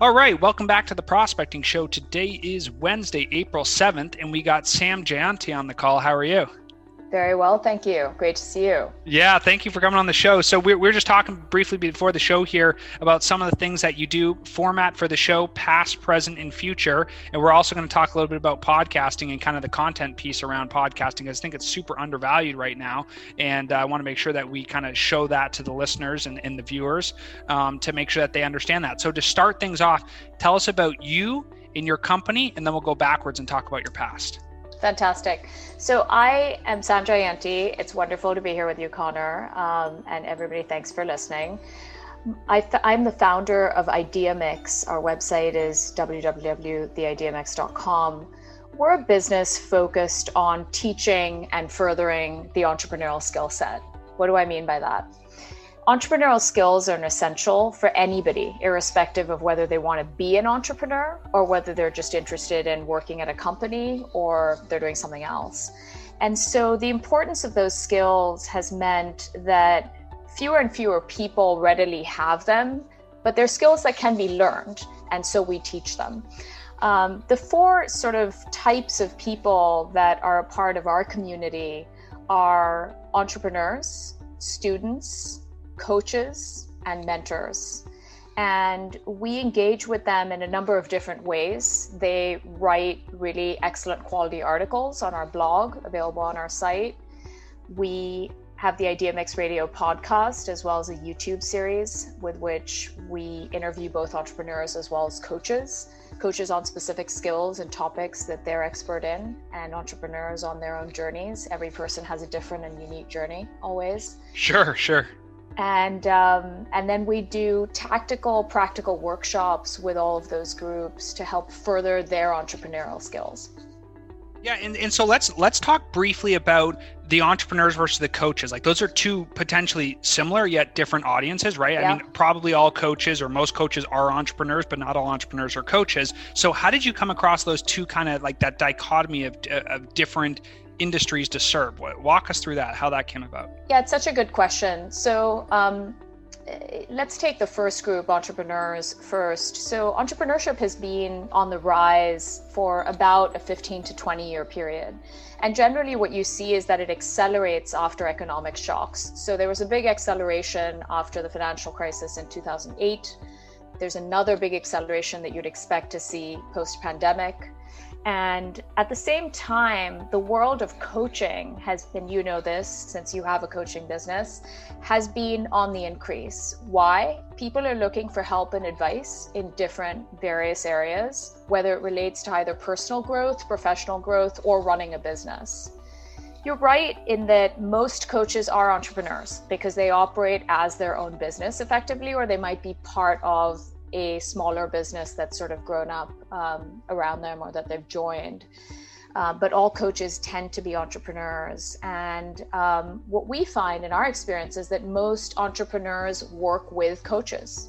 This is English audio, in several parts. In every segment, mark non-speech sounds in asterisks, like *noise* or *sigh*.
All right, welcome back to the Prospecting Show. Today is Wednesday, April 7th, and we got Sam Jayanti on the call. How are you? Very well, thank you. Great to see you. Yeah, thank you for coming on the show. So we're, we're just talking briefly before the show here about some of the things that you do, format for the show, past, present, and future. And we're also going to talk a little bit about podcasting and kind of the content piece around podcasting. I think it's super undervalued right now, and I want to make sure that we kind of show that to the listeners and, and the viewers um, to make sure that they understand that. So to start things off, tell us about you in your company, and then we'll go backwards and talk about your past. Fantastic. So I am Sam Jayanti. It's wonderful to be here with you, Connor, um, and everybody. Thanks for listening. I am the founder of IdeaMix. Our website is www.theideamix.com. We're a business focused on teaching and furthering the entrepreneurial skill set. What do I mean by that? Entrepreneurial skills are an essential for anybody, irrespective of whether they want to be an entrepreneur or whether they're just interested in working at a company or they're doing something else. And so the importance of those skills has meant that fewer and fewer people readily have them, but they're skills that can be learned. And so we teach them. Um, the four sort of types of people that are a part of our community are entrepreneurs, students, coaches and mentors. And we engage with them in a number of different ways. They write really excellent quality articles on our blog, available on our site. We have the IdeaMix Radio podcast, as well as a YouTube series with which we interview both entrepreneurs as well as coaches. Coaches on specific skills and topics that they're expert in, and entrepreneurs on their own journeys. Every person has a different and unique journey, always. Sure, sure and um, and then we do tactical practical workshops with all of those groups to help further their entrepreneurial skills. Yeah and, and so let's let's talk briefly about the entrepreneurs versus the coaches. Like those are two potentially similar yet different audiences right? Yeah. i mean probably all coaches or most coaches are entrepreneurs but not all entrepreneurs are coaches. So how did you come across those two kind of like that dichotomy of, of different industries to serve? Walk us through that, how that came about. Yeah, it's such a good question. So, um, let's take the first group, entrepreneurs, first. So, entrepreneurship has been on the rise for about a 15 to 20 year period. And generally, what you see is that it accelerates after economic shocks. So, there was a big acceleration after the financial crisis in 2008. There's another big acceleration that you'd expect to see post pandemic. And at the same time, the world of coaching has been, you know, this since you have a coaching business, has been on the increase. Why? People are looking for help and advice in different various areas, whether it relates to either personal growth, professional growth, or running a business. You're right in that most coaches are entrepreneurs because they operate as their own business effectively, or they might be part of a smaller business that's sort of grown up um, around them or that they've joined. Uh, but all coaches tend to be entrepreneurs. And um, what we find in our experience is that most entrepreneurs work with coaches.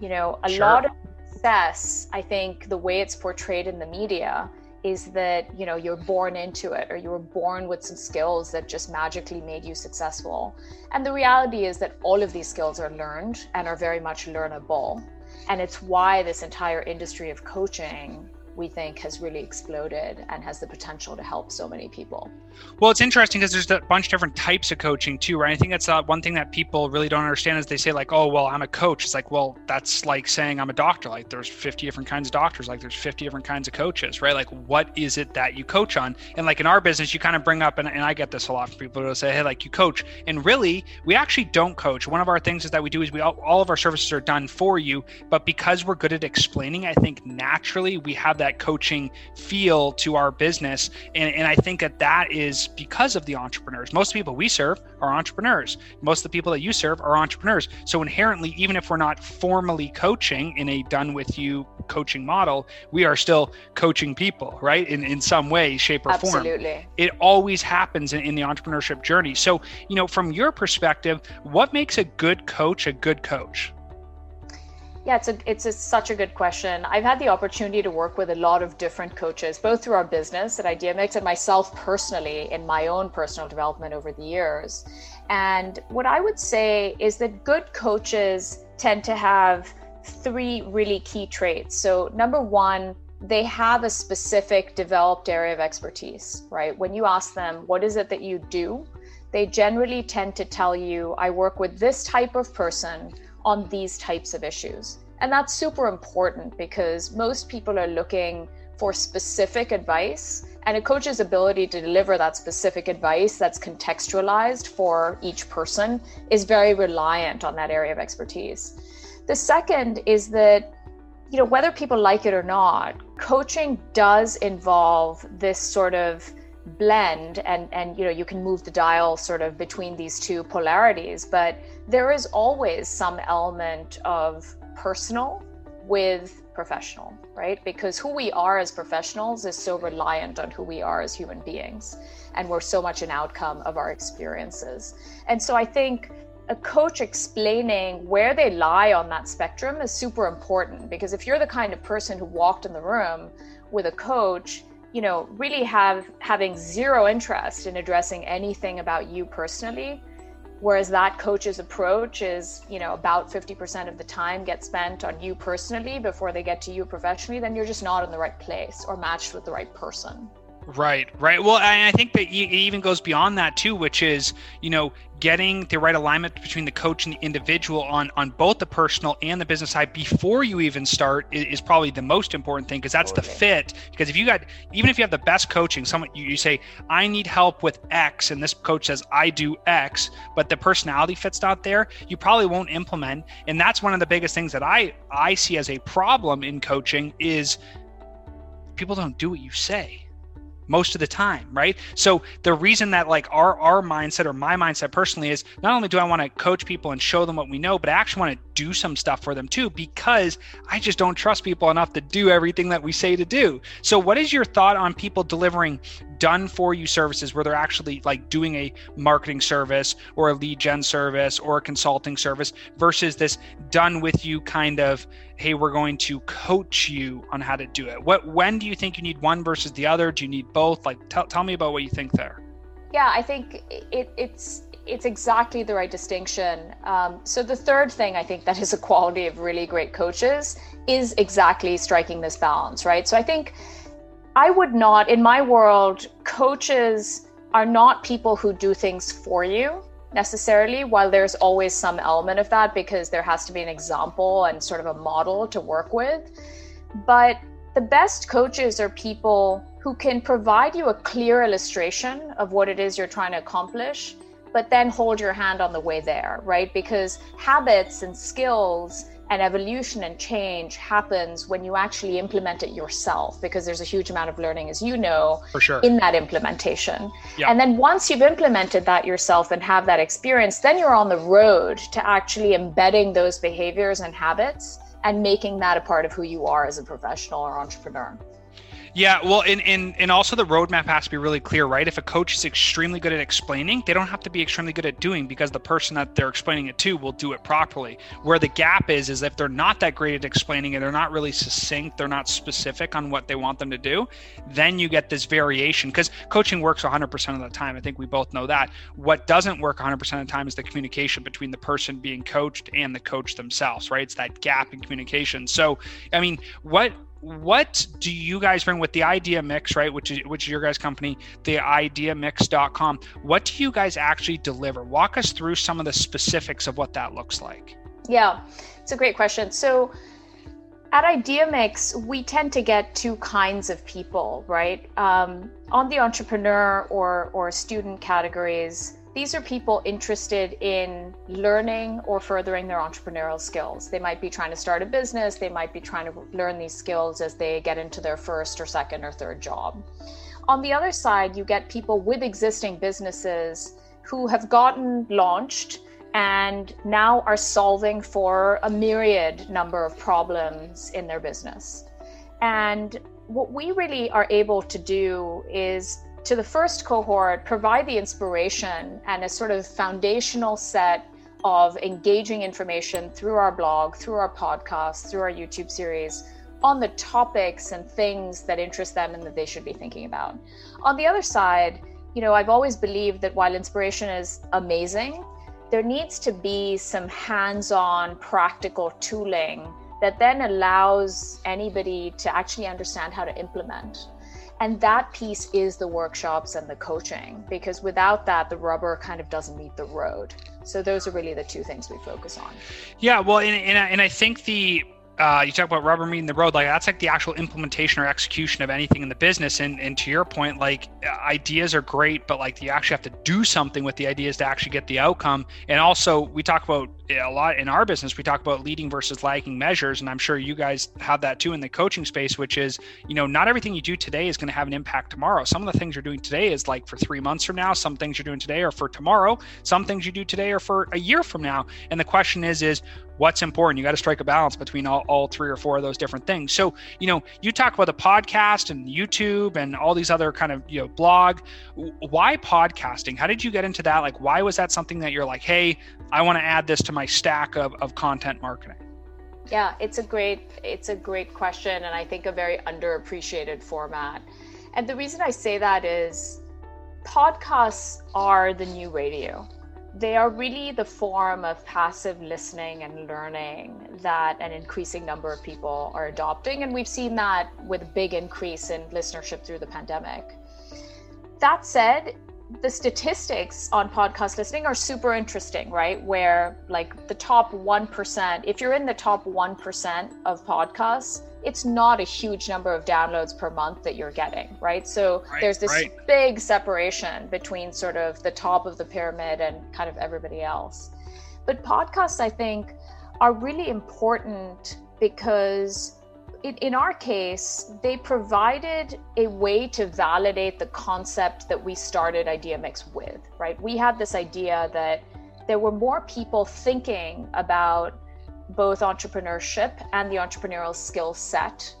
You know, a sure. lot of success, I think the way it's portrayed in the media is that, you know, you're born into it or you were born with some skills that just magically made you successful. And the reality is that all of these skills are learned and are very much learnable. And it's why this entire industry of coaching we think has really exploded and has the potential to help so many people. Well, it's interesting because there's a bunch of different types of coaching too, right? I think that's uh, one thing that people really don't understand is they say like, "Oh, well, I'm a coach." It's like, well, that's like saying I'm a doctor. Like, there's 50 different kinds of doctors. Like, there's 50 different kinds of coaches, right? Like, what is it that you coach on? And like in our business, you kind of bring up, and, and I get this a lot from people who say, "Hey, like you coach," and really, we actually don't coach. One of our things is that we do is we all, all of our services are done for you, but because we're good at explaining, I think naturally we have that coaching feel to our business, and and I think that that is because of the entrepreneurs. Most people we serve are entrepreneurs. Most of the people that you serve are entrepreneurs. So inherently, even if we're not formally coaching in a done with you coaching model, we are still coaching people, right? In in some way, shape, or form. Absolutely. It always happens in, in the entrepreneurship journey. So, you know, from your perspective, what makes a good coach a good coach? Yeah, it's a it's a, such a good question. I've had the opportunity to work with a lot of different coaches, both through our business at IdeaMix and myself personally in my own personal development over the years. And what I would say is that good coaches tend to have three really key traits. So, number one, they have a specific developed area of expertise, right? When you ask them, what is it that you do? They generally tend to tell you, I work with this type of person on these types of issues. And that's super important because most people are looking for specific advice and a coach's ability to deliver that specific advice that's contextualized for each person is very reliant on that area of expertise. The second is that you know whether people like it or not, coaching does involve this sort of blend and and you know you can move the dial sort of between these two polarities but there is always some element of personal with professional, right? Because who we are as professionals is so reliant on who we are as human beings. And we're so much an outcome of our experiences. And so I think a coach explaining where they lie on that spectrum is super important because if you're the kind of person who walked in the room with a coach you know really have having zero interest in addressing anything about you personally. Whereas that coach's approach is you know about 50% of the time gets spent on you personally before they get to you professionally then you're just not in the right place or matched with the right person Right, right. Well, I think that it even goes beyond that too, which is you know getting the right alignment between the coach and the individual on on both the personal and the business side before you even start is, is probably the most important thing because that's the fit. Because if you got even if you have the best coaching, someone you, you say I need help with X, and this coach says I do X, but the personality fits not there, you probably won't implement. And that's one of the biggest things that I I see as a problem in coaching is people don't do what you say most of the time right? So the reason that like our our mindset or my mindset personally is not only do i want to coach people and show them what we know but i actually want to do some stuff for them too because i just don't trust people enough to do everything that we say to do. So what is your thought on people delivering done for you services where they're actually like doing a marketing service or a lead gen service or a consulting service versus this done with you kind of hey we're going to coach you on how to do it. What when do you think you need one versus the other? Do you need both? Like tell, tell me about what you think there. Yeah i think it, it's it's exactly the right distinction. Um, so the third thing I think that is a quality of really great coaches is exactly striking this balance, right? So I think I would not, in my world, coaches are not people who do things for you necessarily, while there's always some element of that because there has to be an example and sort of a model to work with. But the best coaches are people who can provide you a clear illustration of what it is you're trying to accomplish, but then hold your hand on the way there, right? Because habits and skills and evolution and change happens when you actually implement it yourself because there's a huge amount of learning as you know For sure. in that implementation yeah. and then once you've implemented that yourself and have that experience then you're on the road to actually embedding those behaviors and habits and making that a part of who you are as a professional or entrepreneur yeah, well, and, and and also the roadmap has to be really clear, right? If a coach is extremely good at explaining, they don't have to be extremely good at doing because the person that they're explaining it to will do it properly. Where the gap is, is if they're not that great at explaining it, they're not really succinct, they're not specific on what they want them to do, then you get this variation because coaching works 100% of the time. I think we both know that. What doesn't work 100% of the time is the communication between the person being coached and the coach themselves, right? It's that gap in communication. So, I mean, what what do you guys bring with the IdeaMix right which is which is your guys company the ideamix.com what do you guys actually deliver? Walk us through some of the specifics of what that looks like. Yeah it's a great question. So at IdeaMix we tend to get two kinds of people, right? Um, on the entrepreneur or or student categories, these are people interested in learning or furthering their entrepreneurial skills. They might be trying to start a business, they might be trying to learn these skills as they get into their first or second or third job. On the other side, you get people with existing businesses who have gotten launched and now are solving for a myriad number of problems in their business. And what we really are able to do is to the first cohort, provide the inspiration and a sort of foundational set of engaging information through our blog, through our podcast, through our YouTube series on the topics and things that interest them and that they should be thinking about. On the other side, you know, I've always believed that while inspiration is amazing, there needs to be some hands-on practical tooling that then allows anybody to actually understand how to implement and that piece is the workshops and the coaching because without that the rubber kind of doesn't meet the road. So those are really the two things we focus on. Yeah well and, and, and i think the uh, you talk about rubber meeting the road like that's like the actual implementation or execution of anything in the business. And, and to your point like ideas are great but like you actually have to do something with the ideas to actually get the outcome. And also we talk about a lot in our business we talk about leading versus lagging measures. And i'm sure you guys have that too in the coaching space which is you know not everything you do today is going to have an impact tomorrow. Some of the things you're doing today is like for three months from now some things you're doing today are for tomorrow some things you do today are for a year from now. And the question is is what's important. You got to strike a balance between all, all three or four of those different things. So you know you talk about the podcast and youtube and all these other kind of you know blog. Why podcasting? How did you get into that? Like why was that something that you're like hey i want to add this to my stack of, of content marketing yeah it's a great it's a great question and i think a very underappreciated format. And the reason i say that is podcasts are the new radio they are really the form of passive listening and learning that an increasing number of people are adopting. And we've seen that with a big increase in listenership through the pandemic. That said, the statistics on podcast listening are super interesting, right? Where like the top 1%, if you're in the top 1% of podcasts, it's not a huge number of downloads per month that you're getting, right? So right, there's this right. big separation between sort of the top of the pyramid and kind of everybody else. But podcasts, I think, are really important because in, in our case, they provided a way to validate the concept that we started IdeaMix with, right? We had this idea that there were more people thinking about both entrepreneurship and the entrepreneurial skill set.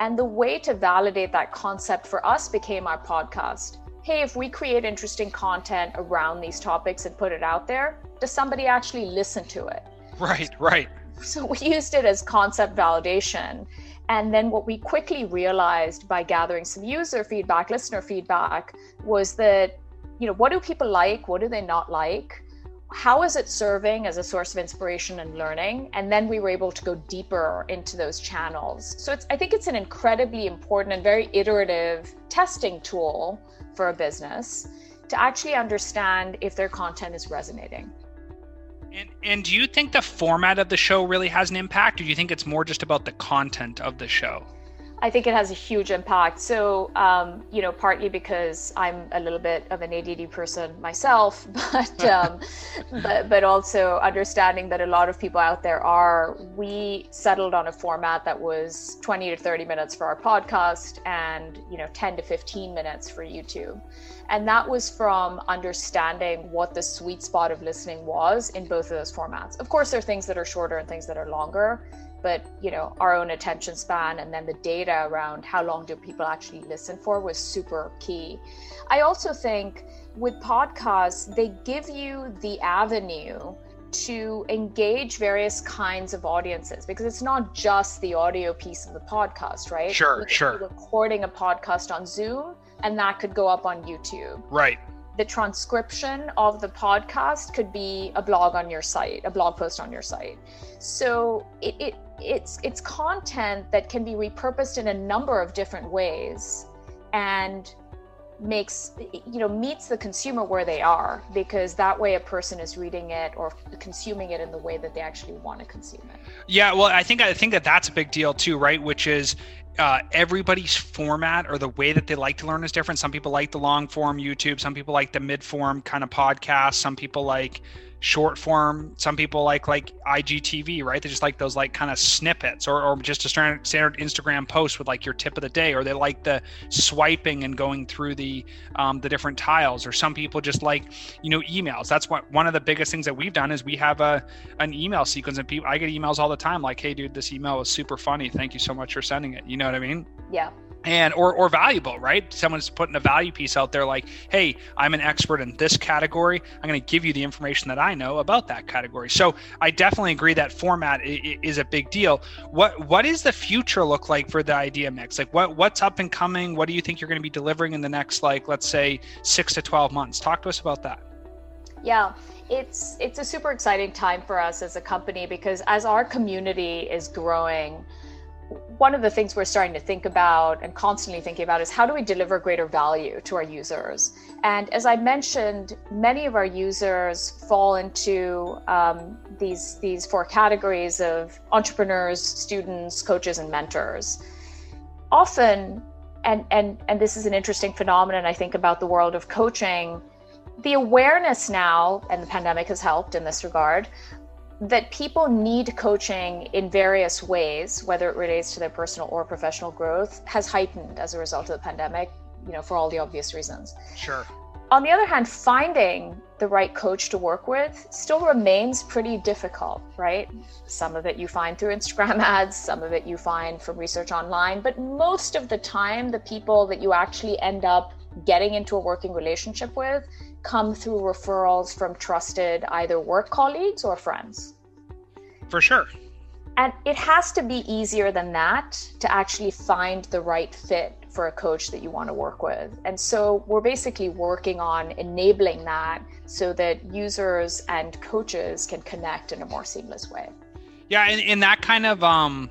And the way to validate that concept for us became our podcast. Hey, if we create interesting content around these topics and put it out there, does somebody actually listen to it? Right, right. So we used it as concept validation. And then what we quickly realized by gathering some user feedback, listener feedback, was that, you know, what do people like? What do they not like? How is it serving as a source of inspiration and learning? And then we were able to go deeper into those channels. So it's i think it's an incredibly important and very iterative testing tool for a business to actually understand if their content is resonating. And, and do you think the format of the show really has an impact or do you think it's more just about the content of the show I think it has a huge impact. So, um, you know, partly because I'm a little bit of an ADD person myself, *laughs* but *laughs* um, but but also understanding that a lot of people out there are. We settled on a format that was 20 to 30 minutes for our podcast, and you know, 10 to 15 minutes for YouTube, and that was from understanding what the sweet spot of listening was in both of those formats. Of course, there are things that are shorter and things that are longer but you know our own attention span and then the data around how long do people actually listen for was super key. I also think with podcasts they give you the avenue to engage various kinds of audiences because it's not just the audio piece of the podcast right? Sure sure. recording a podcast on zoom and that could go up on youtube. Right. The transcription of the podcast could be a blog on your site, a blog post on your site. So it, it it's it's content that can be repurposed in a number of different ways and makes you know meets the consumer where they are because that way a person is reading it or consuming it in the way that they actually want to consume it yeah well i think i think that that's a big deal too right which is uh, everybody's format or the way that they like to learn is different. Some people like the long form YouTube. Some people like the mid form kind of podcast. Some people like short form. Some people like like IGTV, right? They just like those like kind of snippets, or, or just a standard, standard Instagram post with like your tip of the day, or they like the swiping and going through the um, the different tiles. Or some people just like you know emails. That's what one of the biggest things that we've done is we have a an email sequence, and people I get emails all the time like, "Hey, dude, this email was super funny. Thank you so much for sending it." You know what I mean? Yeah and or or valuable right? Someone's putting a value piece out there like hey i'm an expert in this category. I'm going to give you the information that i know about that category. So i definitely agree that format is a big deal. What what is the future look like for the IdeaMix? Like what what's up and coming? What do you think you're going to be delivering in the next like let's say six to 12 months? Talk to us about that. Yeah, it's it's a super exciting time for us as a company because as our community is growing, one of the things we're starting to think about and constantly thinking about is how do we deliver greater value to our users? And as I mentioned, many of our users fall into um, these these four categories of entrepreneurs, students, coaches, and mentors. Often, and and and this is an interesting phenomenon I think about the world of coaching. The awareness now, and the pandemic has helped in this regard, that people need coaching in various ways, whether it relates to their personal or professional growth, has heightened as a result of the pandemic, you know, for all the obvious reasons. Sure. On the other hand, finding the right coach to work with still remains pretty difficult, right? Some of it you find through Instagram *laughs* ads, some of it you find from research online, but most of the time, the people that you actually end up getting into a working relationship with come through referrals from trusted either work colleagues or friends. For sure. And it has to be easier than that to actually find the right fit for a coach that you want to work with. And so we're basically working on enabling that so that users and coaches can connect in a more seamless way. Yeah, in, in that kind of um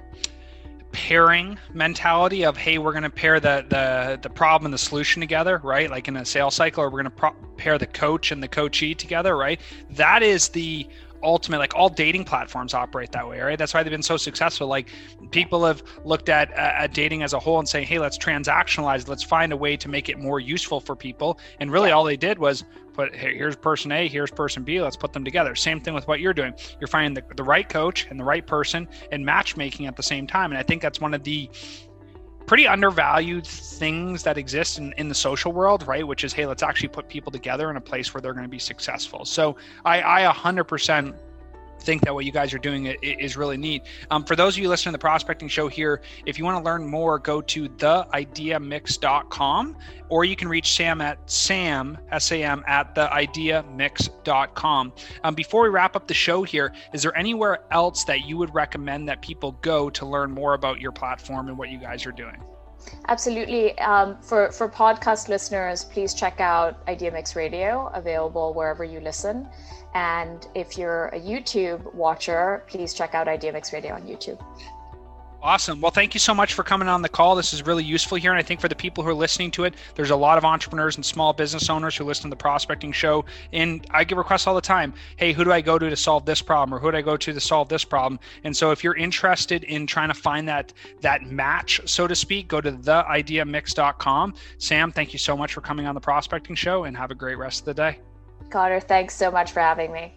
pairing mentality of hey we're going to pair the the the problem and the solution together right? Like in a sales cycle or we're going to pro- pair the coach and the coachee together right? That is the ultimate like all dating platforms operate that way right? That's why they've been so successful. Like people have looked at uh, at dating as a whole and saying hey let's transactionalize let's find a way to make it more useful for people. And really all they did was put hey, here's person a here's person b let's put them together. Same thing with what you're doing. You're finding the, the right coach and the right person and matchmaking at the same time. And i think that's one of the pretty undervalued things that exist in, in the social world, right? Which is, hey, let's actually put people together in a place where they're going to be successful. So I, I 100% think that what you guys are doing is really neat. Um, for those of you listening to the prospecting show here, if you want to learn more, go to theideamix.com or you can reach Sam at sam, S-A-M, at theideamix.com. Um, before we wrap up the show here, is there anywhere else that you would recommend that people go to learn more about your platform and what you guys are doing? Absolutely. Um, for for podcast listeners, please check out IdeaMix Radio, available wherever you listen. And if you're a YouTube watcher, please check out IdeaMix Radio on YouTube. Awesome. Well, thank you so much for coming on the call. This is really useful here. And I think for the people who are listening to it, there's a lot of entrepreneurs and small business owners who listen to the prospecting show. And I get requests all the time Hey, who do I go to to solve this problem? Or who do I go to to solve this problem? And so if you're interested in trying to find that that match, so to speak, go to theideamix.com. Sam, thank you so much for coming on the prospecting show and have a great rest of the day. Connor, thanks so much for having me.